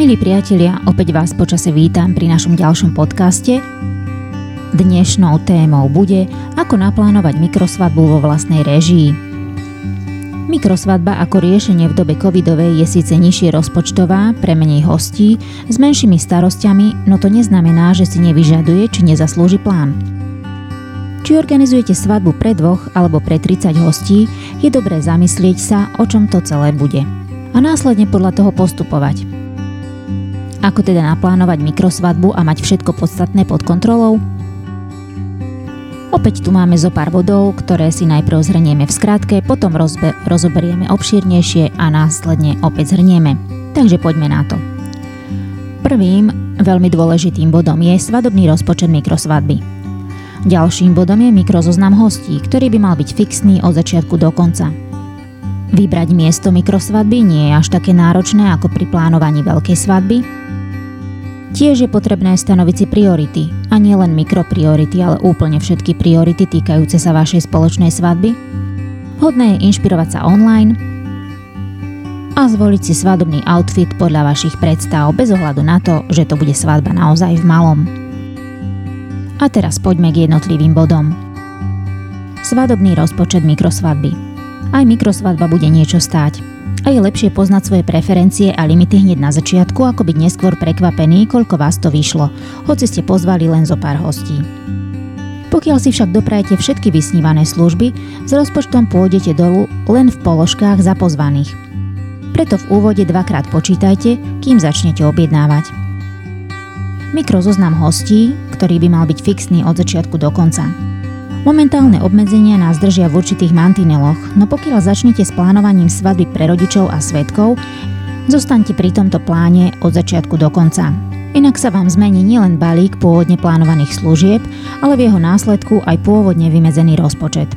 Milí priatelia, opäť vás počase vítam pri našom ďalšom podcaste. Dnešnou témou bude, ako naplánovať mikrosvadbu vo vlastnej režii. Mikrosvadba ako riešenie v dobe covidovej je síce nižšie rozpočtová, pre menej hostí, s menšími starostiami, no to neznamená, že si nevyžaduje či nezaslúži plán. Či organizujete svadbu pre dvoch alebo pre 30 hostí, je dobré zamyslieť sa, o čom to celé bude. A následne podľa toho postupovať – ako teda naplánovať mikrosvadbu a mať všetko podstatné pod kontrolou? Opäť tu máme zo pár bodov, ktoré si najprv zhrnieme v skratke, potom rozbe- rozoberieme obšírnejšie a následne opäť zhrnieme. Takže poďme na to. Prvým veľmi dôležitým bodom je svadobný rozpočet mikrosvadby. Ďalším bodom je mikrozoznam hostí, ktorý by mal byť fixný od začiatku do konca. Vybrať miesto mikrosvadby nie je až také náročné ako pri plánovaní veľkej svadby, Tiež je potrebné stanoviť si priority, a nie len mikropriority, ale úplne všetky priority týkajúce sa vašej spoločnej svadby. Hodné je inšpirovať sa online a zvoliť si svadobný outfit podľa vašich predstav bez ohľadu na to, že to bude svadba naozaj v malom. A teraz poďme k jednotlivým bodom. Svadobný rozpočet mikrosvadby. Aj mikrosvadba bude niečo stáť a je lepšie poznať svoje preferencie a limity hneď na začiatku, ako byť neskôr prekvapený, koľko vás to vyšlo, hoci ste pozvali len zo pár hostí. Pokiaľ si však doprajete všetky vysnívané služby, s rozpočtom pôjdete dolu len v položkách za pozvaných. Preto v úvode dvakrát počítajte, kým začnete objednávať. Mikrozoznam hostí, ktorý by mal byť fixný od začiatku do konca. Momentálne obmedzenia nás držia v určitých mantineloch, no pokiaľ začnete s plánovaním svadby pre rodičov a svetkov, zostaňte pri tomto pláne od začiatku do konca. Inak sa vám zmení nielen balík pôvodne plánovaných služieb, ale v jeho následku aj pôvodne vymedzený rozpočet.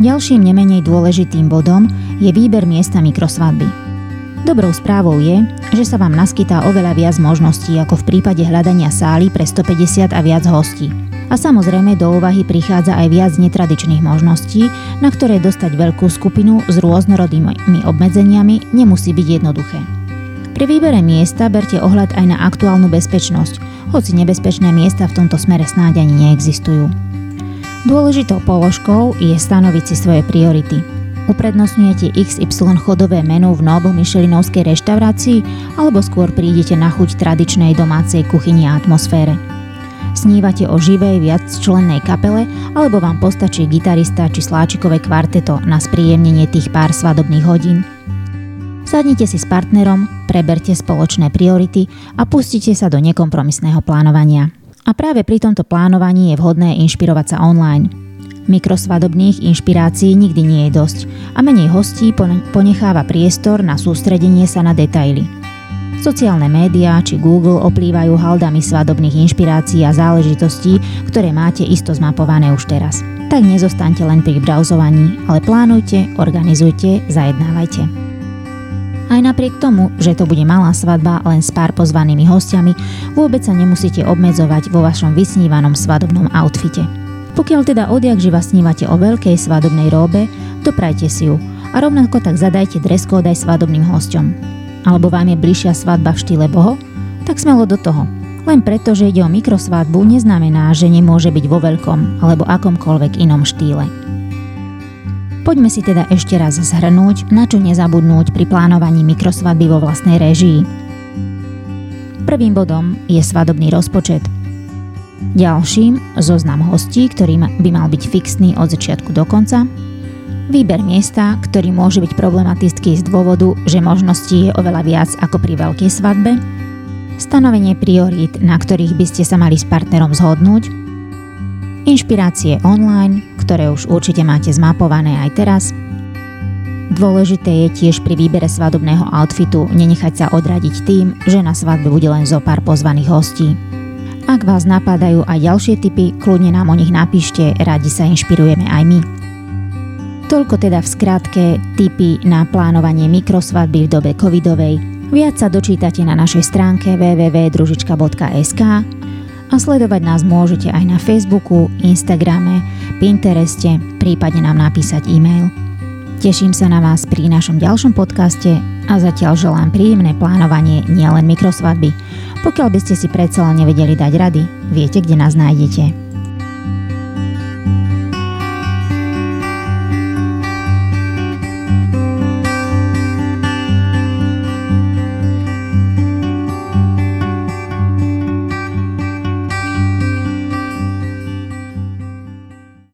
Ďalším nemenej dôležitým bodom je výber miesta mikrosvadby. Dobrou správou je, že sa vám naskytá oveľa viac možností ako v prípade hľadania sály pre 150 a viac hostí. A samozrejme do úvahy prichádza aj viac netradičných možností, na ktoré dostať veľkú skupinu s rôznorodými obmedzeniami nemusí byť jednoduché. Pri výbere miesta berte ohľad aj na aktuálnu bezpečnosť, hoci nebezpečné miesta v tomto smere snáď ani neexistujú. Dôležitou položkou je stanoviť si svoje priority. Uprednostňujete XY chodové menu v Noble Michelinovskej reštaurácii alebo skôr prídete na chuť tradičnej domácej kuchyni a atmosfére. Snívate o živej viacčlennej kapele alebo vám postačí gitarista či sláčikové kvarteto na spríjemnenie tých pár svadobných hodín? Sadnite si s partnerom, preberte spoločné priority a pustite sa do nekompromisného plánovania. A práve pri tomto plánovaní je vhodné inšpirovať sa online. Mikrosvadobných inšpirácií nikdy nie je dosť a menej hostí ponecháva priestor na sústredenie sa na detaily. Sociálne médiá či Google oplývajú haldami svadobných inšpirácií a záležitostí, ktoré máte isto zmapované už teraz. Tak nezostaňte len pri browsovaní, ale plánujte, organizujte, zajednávajte. Aj napriek tomu, že to bude malá svadba len s pár pozvanými hostiami, vôbec sa nemusíte obmedzovať vo vašom vysnívanom svadobnom outfite. Pokiaľ teda odjak živa snívate o veľkej svadobnej róbe, doprajte si ju a rovnako tak zadajte dress code aj svadobným hosťom alebo vám je bližšia svadba v štýle boho, tak smelo do toho. Len preto, že ide o mikrosvadbu, neznamená, že nemôže byť vo veľkom alebo akomkoľvek inom štýle. Poďme si teda ešte raz zhrnúť, na čo nezabudnúť pri plánovaní mikrosvadby vo vlastnej réžii. Prvým bodom je svadobný rozpočet. Ďalším zoznam hostí, ktorý by mal byť fixný od začiatku do konca Výber miesta, ktorý môže byť problematický z dôvodu, že možností je oveľa viac ako pri veľkej svadbe. Stanovenie priorít, na ktorých by ste sa mali s partnerom zhodnúť. Inšpirácie online, ktoré už určite máte zmapované aj teraz. Dôležité je tiež pri výbere svadobného outfitu nenechať sa odradiť tým, že na svadbe bude len zo pár pozvaných hostí. Ak vás napadajú aj ďalšie typy, kľudne nám o nich napíšte, radi sa inšpirujeme aj my. Toľko teda v skratke tipy na plánovanie mikrosvadby v dobe covidovej. Viac sa dočítate na našej stránke www.družička.sk a sledovať nás môžete aj na Facebooku, Instagrame, Pintereste, prípadne nám napísať e-mail. Teším sa na vás pri našom ďalšom podcaste a zatiaľ želám príjemné plánovanie nielen mikrosvadby, pokiaľ by ste si predsa nevedeli dať rady, viete, kde nás nájdete.